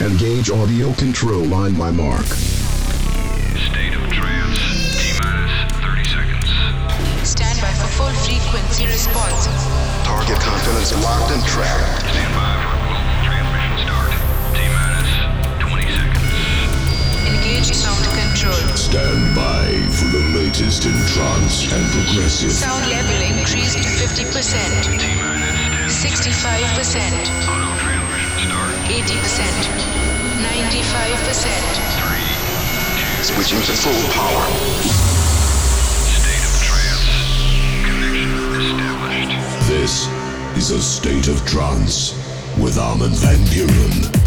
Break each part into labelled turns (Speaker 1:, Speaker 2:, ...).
Speaker 1: Engage audio control line by Mark.
Speaker 2: State of trance. T minus 30 seconds.
Speaker 3: Stand by for full frequency response.
Speaker 4: Target confidence locked and tracked.
Speaker 2: Stand by for global transmission start. T minus 20 seconds.
Speaker 3: Engage sound control.
Speaker 5: Stand by for the latest in trance and progressive.
Speaker 3: Sound level increased 50%,
Speaker 2: T minus 10
Speaker 3: 65%,
Speaker 2: Auto transmission start.
Speaker 3: 80%, 95%.
Speaker 4: Switching to full power.
Speaker 2: State of trance. Connection established.
Speaker 5: This is a state of trance with Armin van
Speaker 6: Buuren.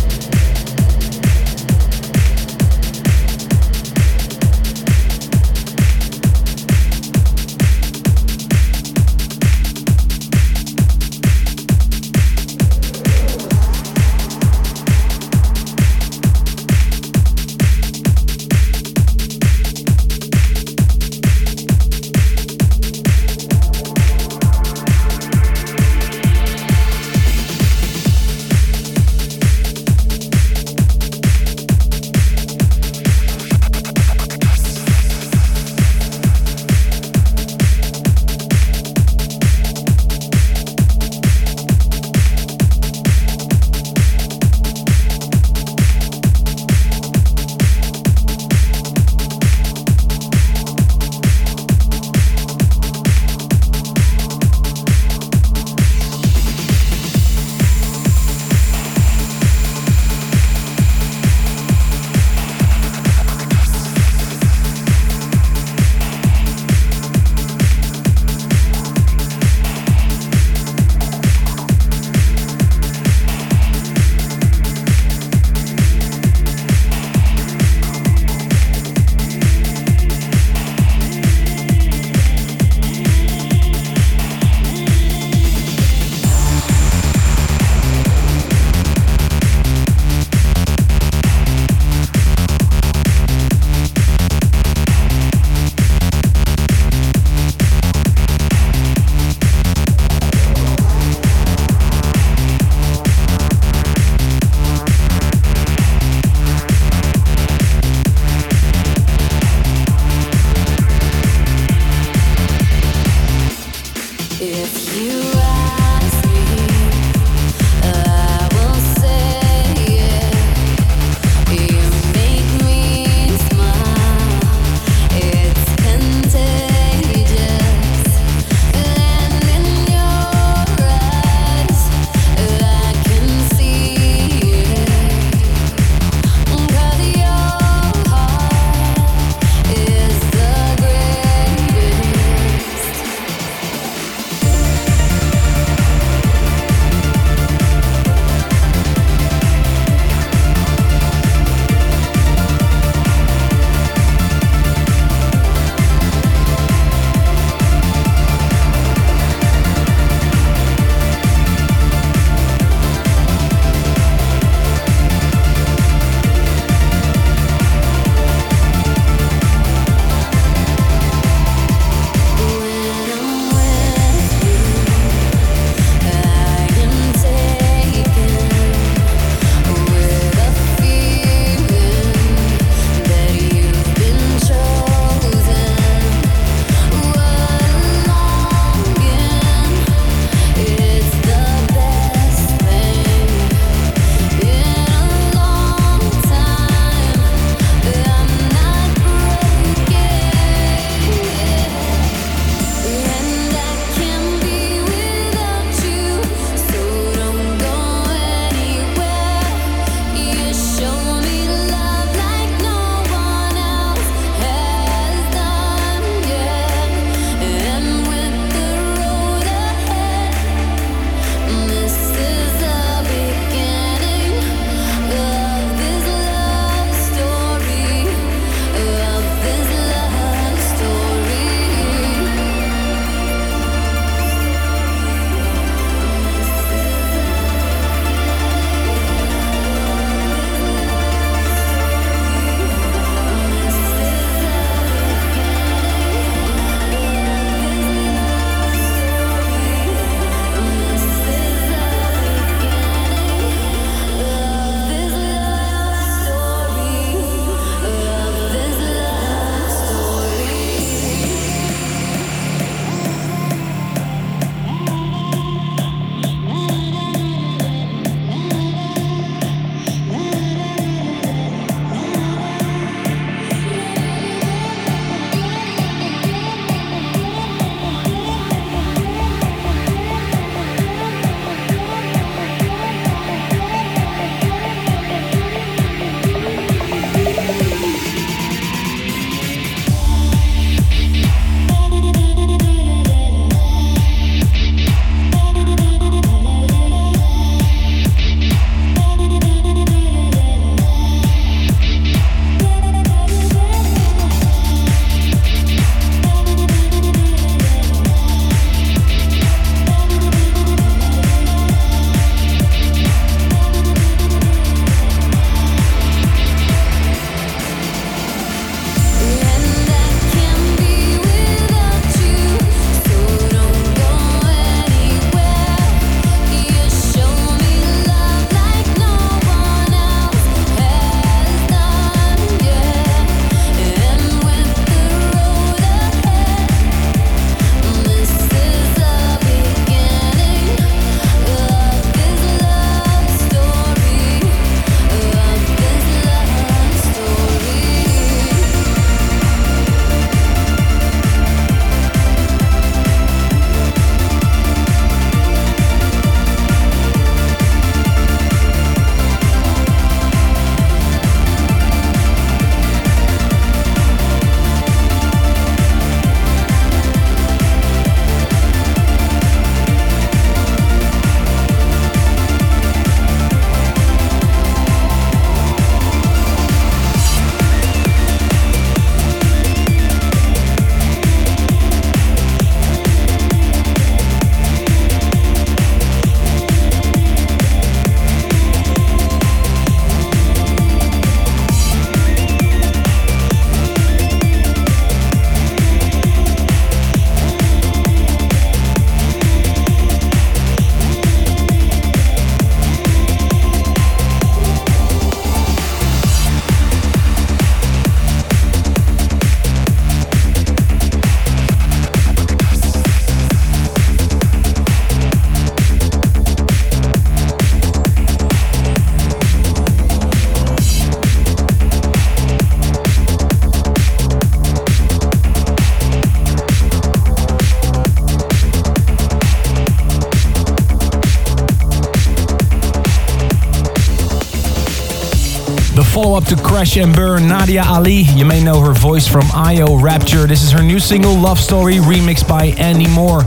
Speaker 6: Up to Crash and Burn, Nadia Ali. You may know her voice from IO Rapture. This is her new single, Love Story, remixed by Andy Moore.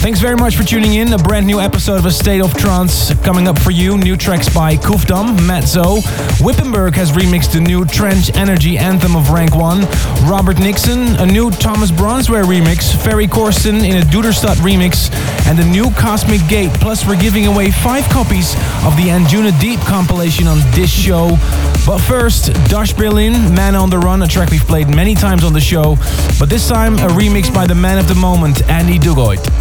Speaker 6: Thanks very much for tuning in. A brand new episode of A State of Trance coming up for you. New tracks by Koofdam, Mat Zo. Wippenberg has remixed the new Trance Energy anthem of Rank 1. Robert Nickson, a new Thomas Bronzwaer remix. Ferry Corsten in a Duderstadt remix. And the new Cosmic Gate. Plus, we're giving away five copies of the Anjuna Deep compilation on this show. But first, Dash Berlin, Man on the Run, a track we've played many times on the show. But this time, a remix by the man of the moment, Andy Duguid.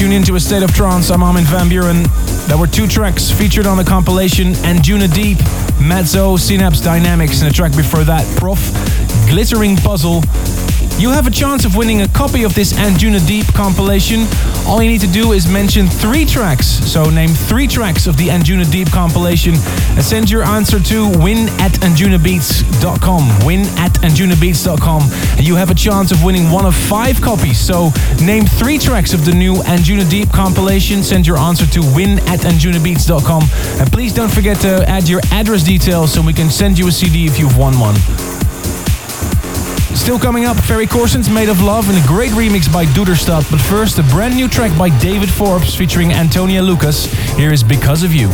Speaker 7: You're into a state of trance. I'm Armin van Buuren. There were two tracks featured on the compilation Anjuna Deep, Mezzo, Synapse Dynamics, and a track before that, Prof, Glittering Puzzle. You have a chance of winning a copy of this Anjuna Deep compilation. All you need to do is mention three tracks. So name three tracks of the Anjuna Deep compilation and send your answer to win at anjunabeats.com. Win at anjunabeats.com. And you have a chance of winning one of five copies. So name three tracks of the new Anjuna Deep compilation. Send your answer to win at anjunabeats.com. And please don't forget to add your address details so we can send you a CD if you've won one. Still coming up, Ferry Corsten's Made of Love and a great remix by Duderstadt. But first, a brand new track by David Forbes featuring Antonia Lucas. Here is Because of You.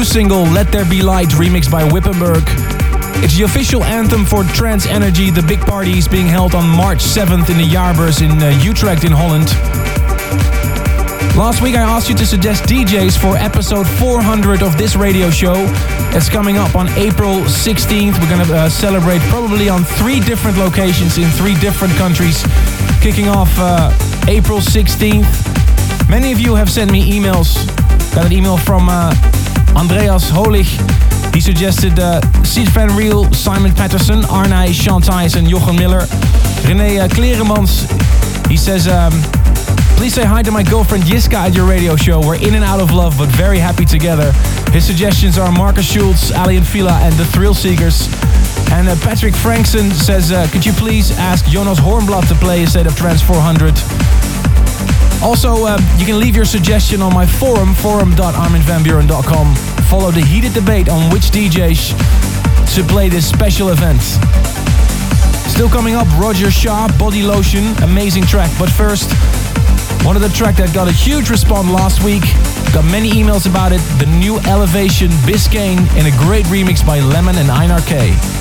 Speaker 7: New single Let There Be Light, remixed by Wippenberg. It's the official anthem for Trance Energy, the big party is being held on March 7th in the Jaarbeurs in uh, Utrecht in Holland. Last week I asked you to suggest DJs for episode 400 of this radio show. It's coming up on April 16th. We're going to uh, celebrate probably on three different locations in three different countries. Kicking off uh, April 16th. Many of you have sent me emails. Got an email from uh, Andreas Holig. He suggested uh, Sid Van Simon Patterson, Arnai Chantais and Jochen Miller. René uh, he says... Um, Please say hi to my girlfriend Jiska at your radio show. We're in and out of love, but very happy together. His suggestions are Markus Schulz, Aly and Fila, and the Thrill Seekers. And uh, Patrick Frankson says, uh, could you please ask Jonas Hornblad to play State of Trance 400? Also, uh, you can leave your suggestion on my forum, forum.arminvanbuuren.com. Follow the heated debate on which DJs should play this special event. Still coming up, Roger Shah, Body Lotion, amazing track. But first, one of the track that got a huge response last week. Got many emails about it. The new Elevation Biscayne in a great remix by Lemon and Einar K.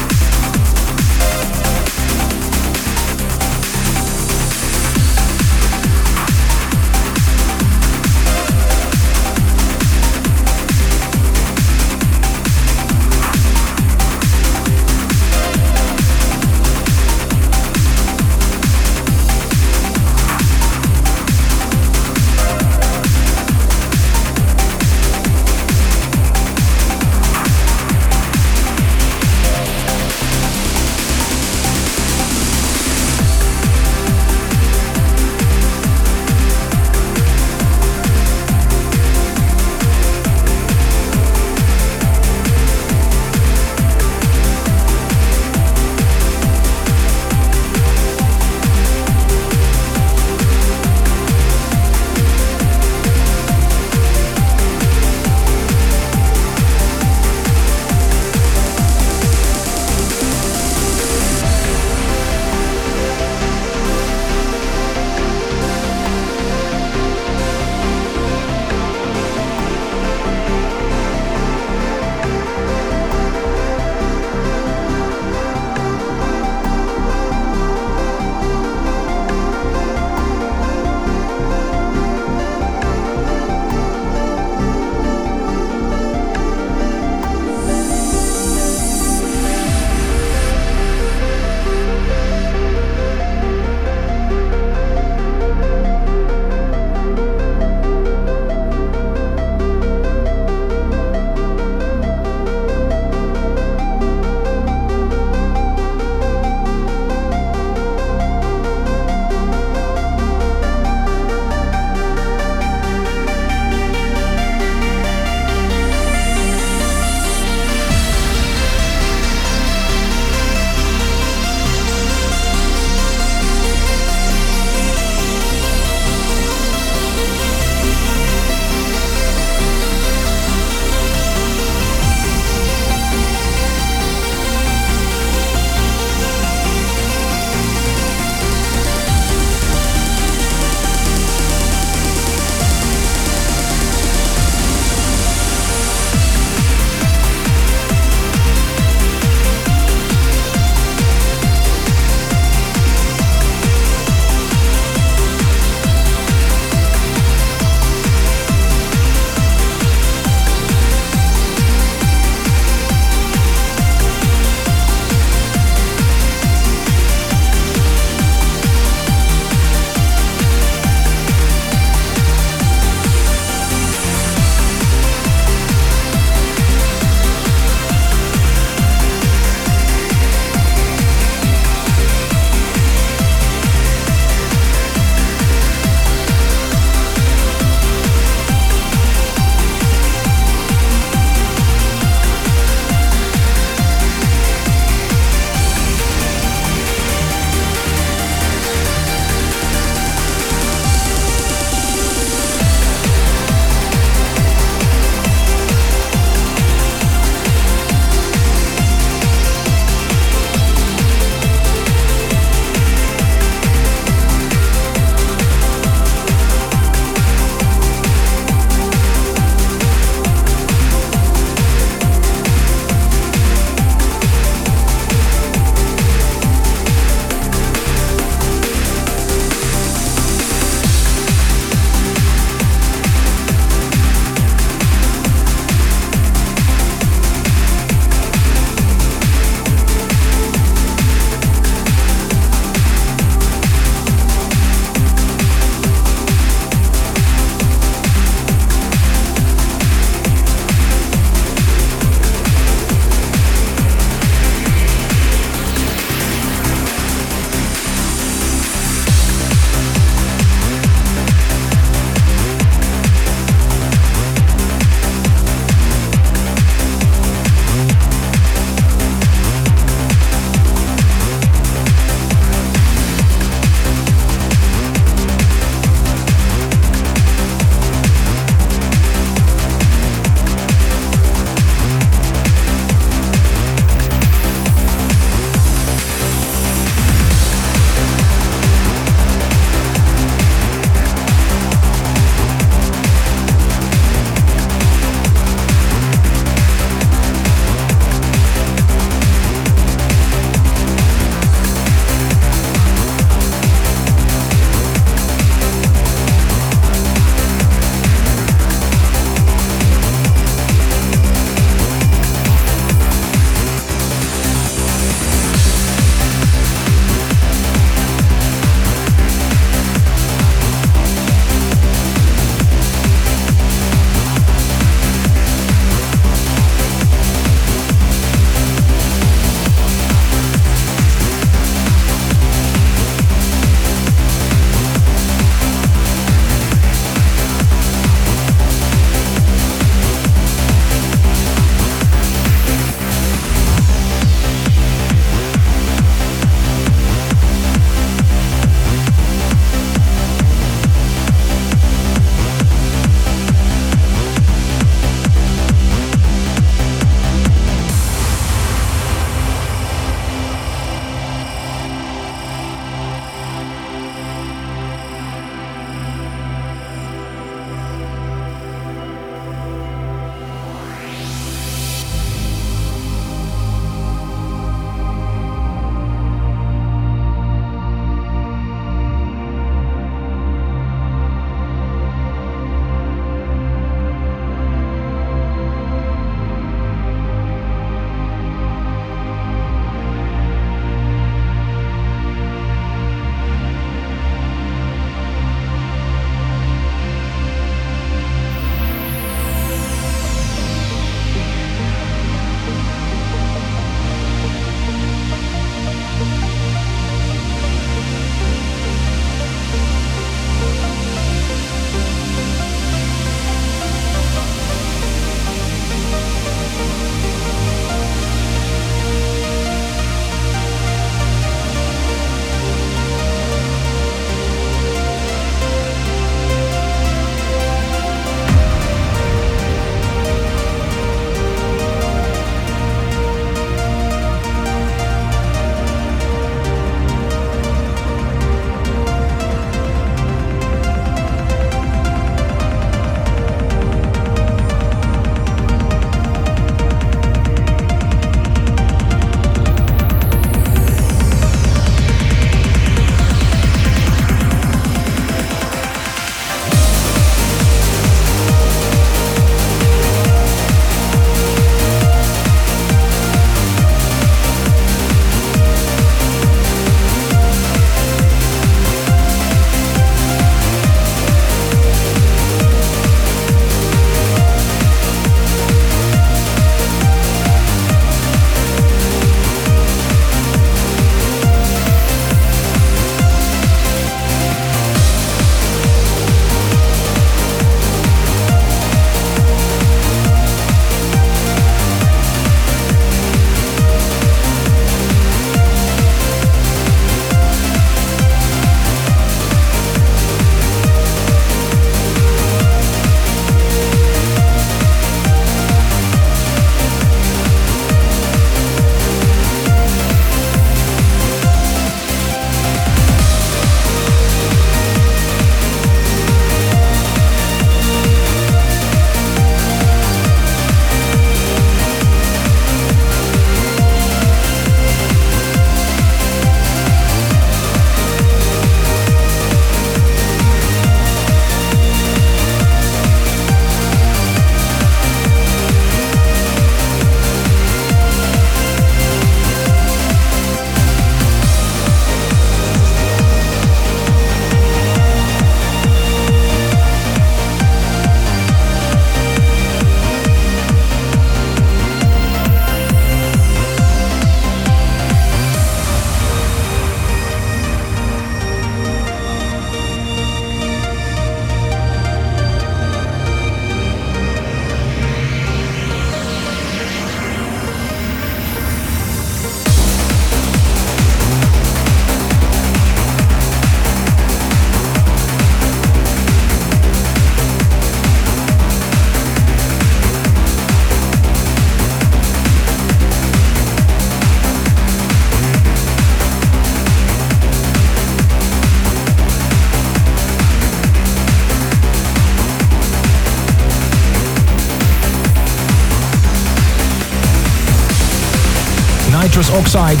Speaker 7: Oxide.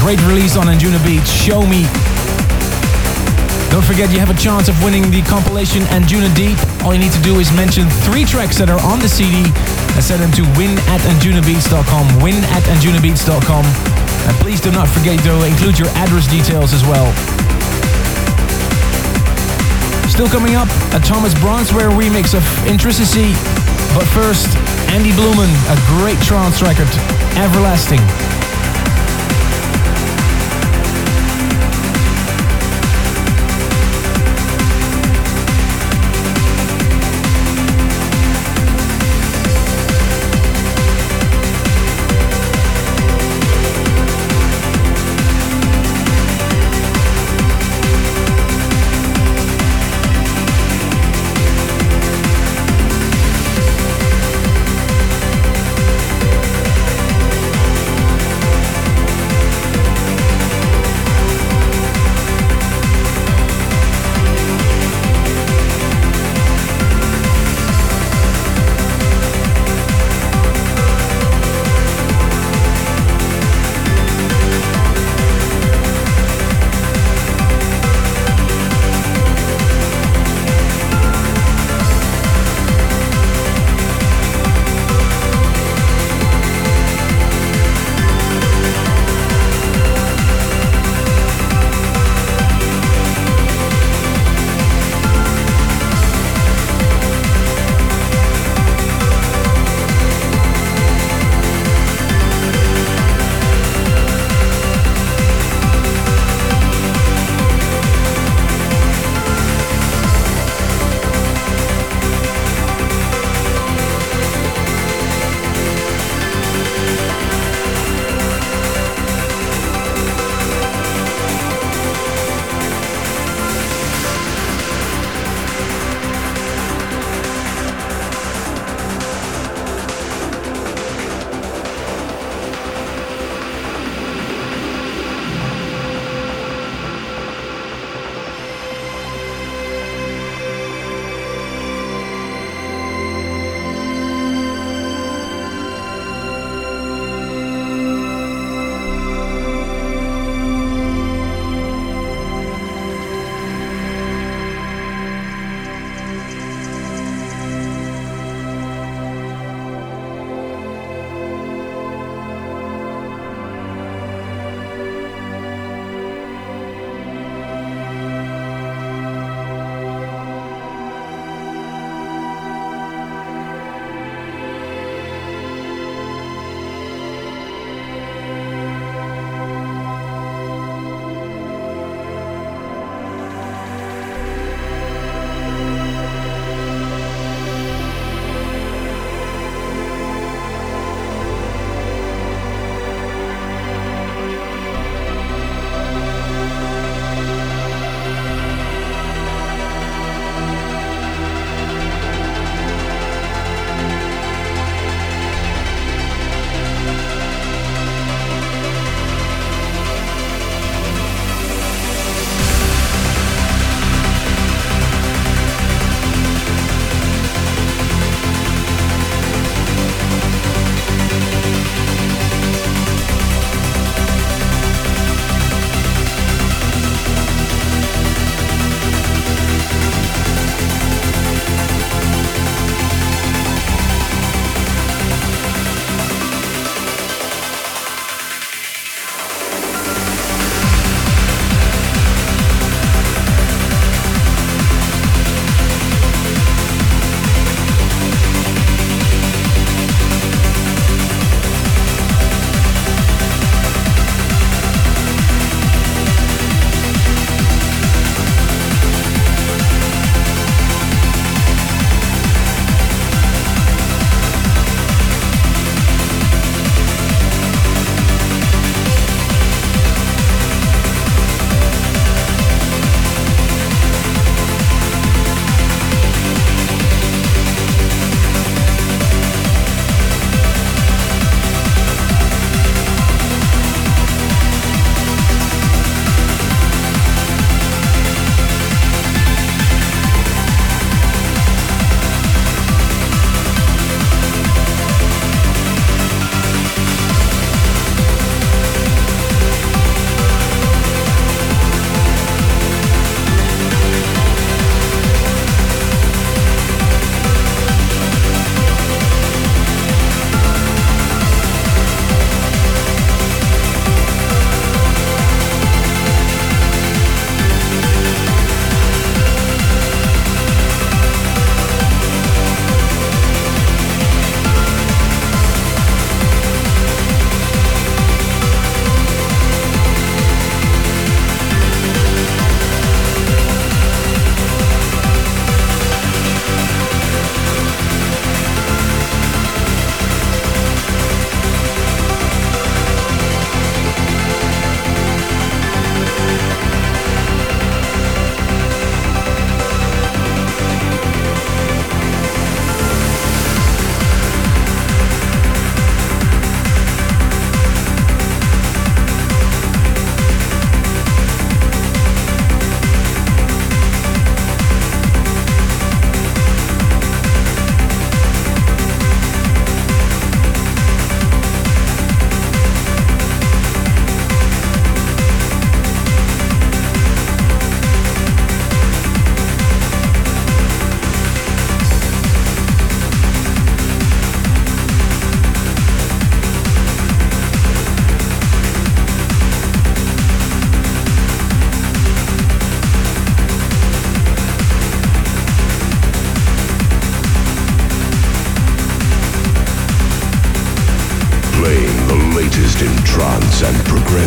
Speaker 7: Great release on Anjunabeats. Show Me. Don't forget you have a chance of winning the compilation Anjuna Deep. All you need to do is mention three tracks that are on the CD and send them to win at anjunabeats.com. Win at anjunabeats.com. And please do not forget to include your address details as well. Still coming up, a Thomas Bronzwaer remix of Intricacy. But first, Andy Blueman, a great trance record, Everlasting.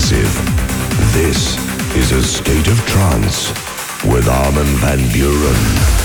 Speaker 5: Progressive. This is a state of trance with Armin van
Speaker 7: Buuren.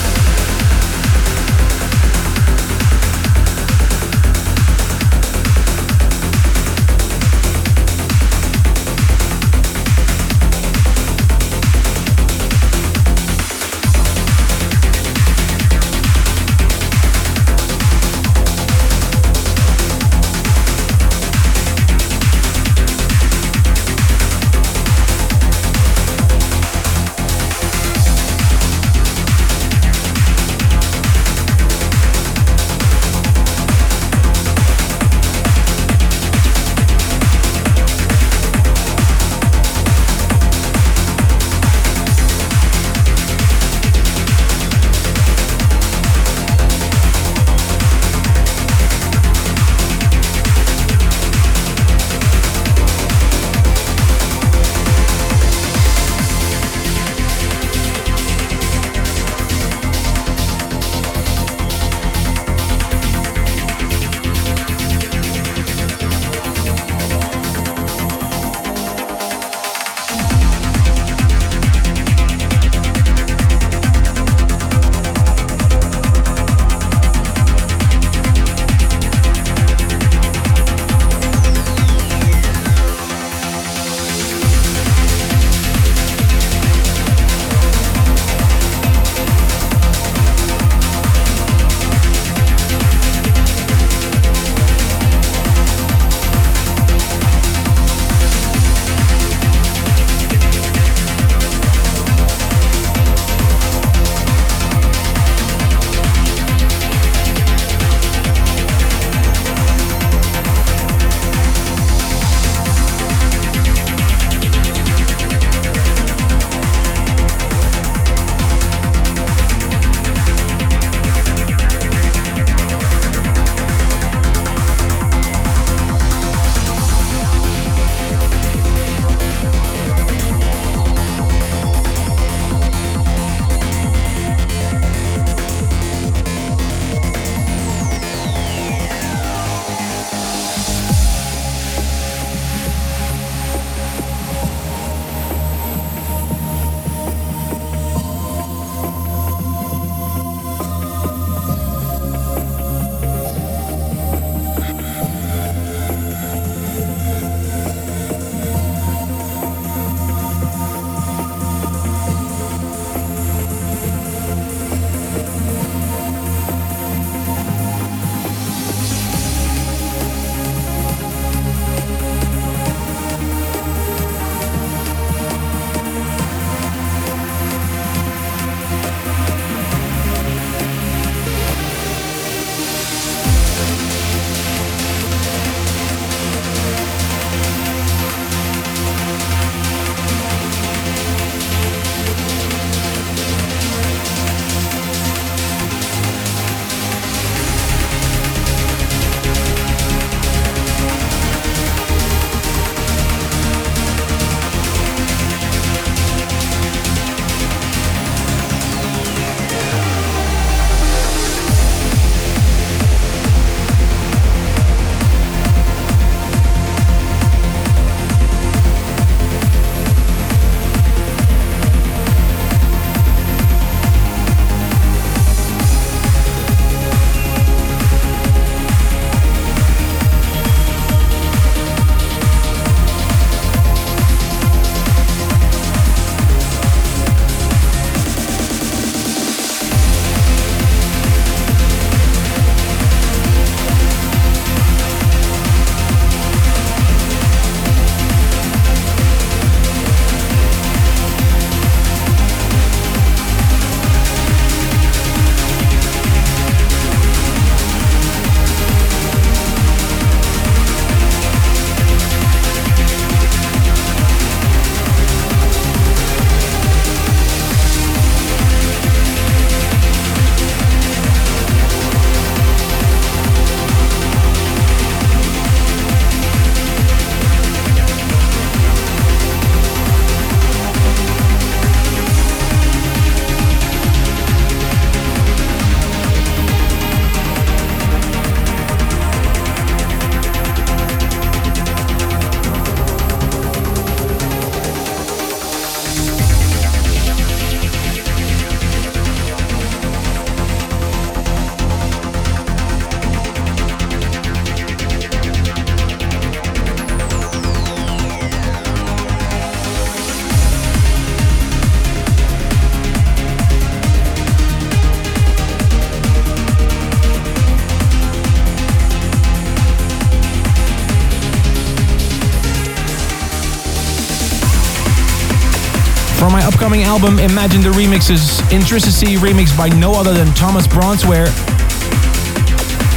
Speaker 7: Upcoming album, Imagine the Remixes, Intricacy remix by no other than Thomas Bronzwaer.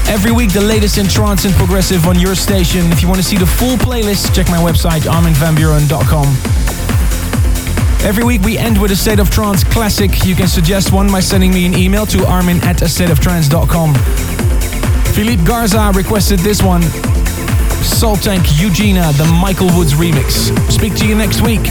Speaker 7: Every week, the latest in trance and progressive on your station. If you want to see the full playlist, check my website, arminvanbuuren.com. Every week, we end with a State of Trance classic. You can suggest one by sending me an email to armin at a stateoftrance.com. Philippe Garza requested this one Salt Tank Eugina, the Michael Woods remix. Speak to you next week.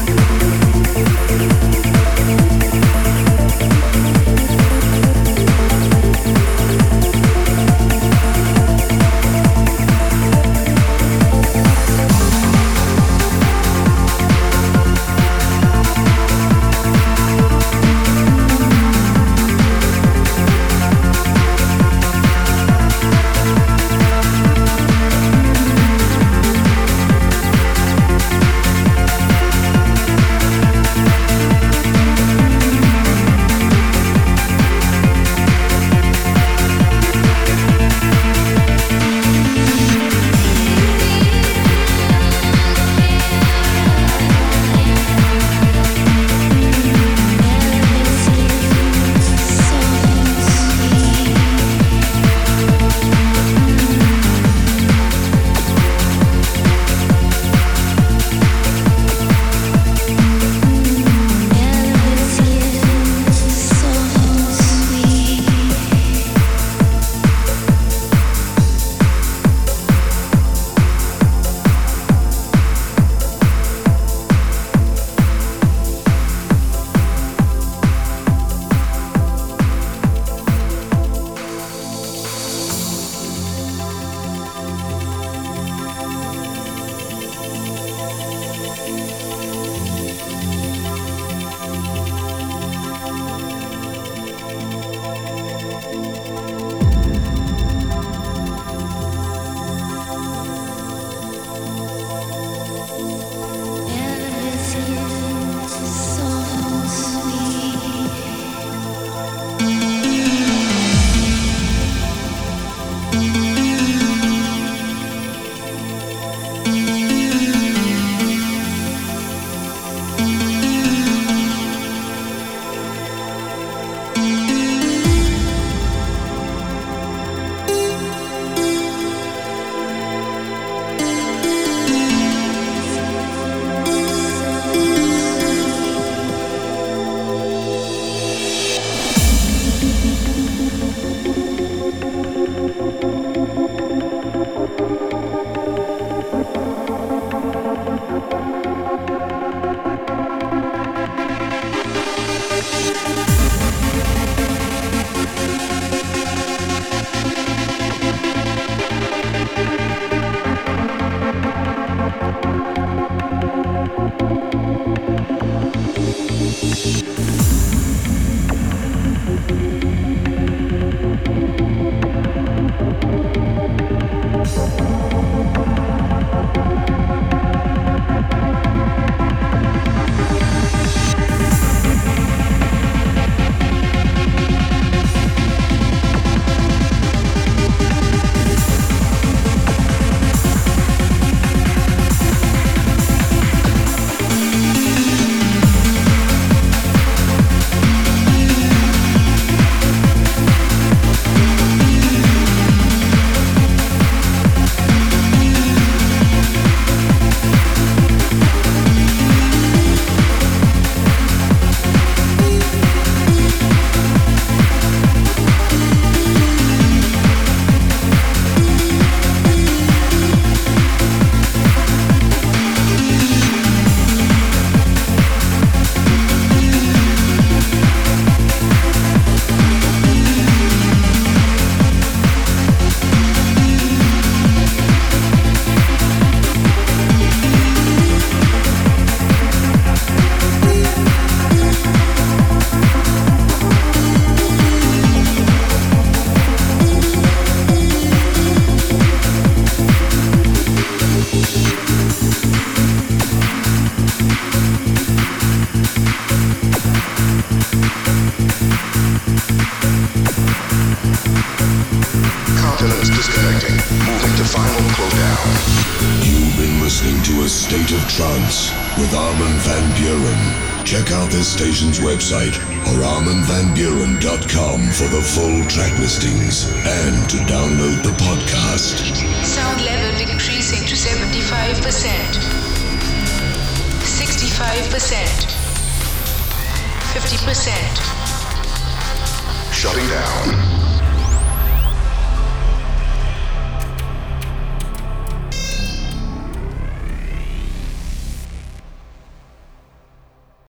Speaker 5: Website or arminvanbuuren.com for the full track listings and to download the podcast.
Speaker 3: Sound level decreasing to 75%. 65%. 50%.
Speaker 4: Shutting down.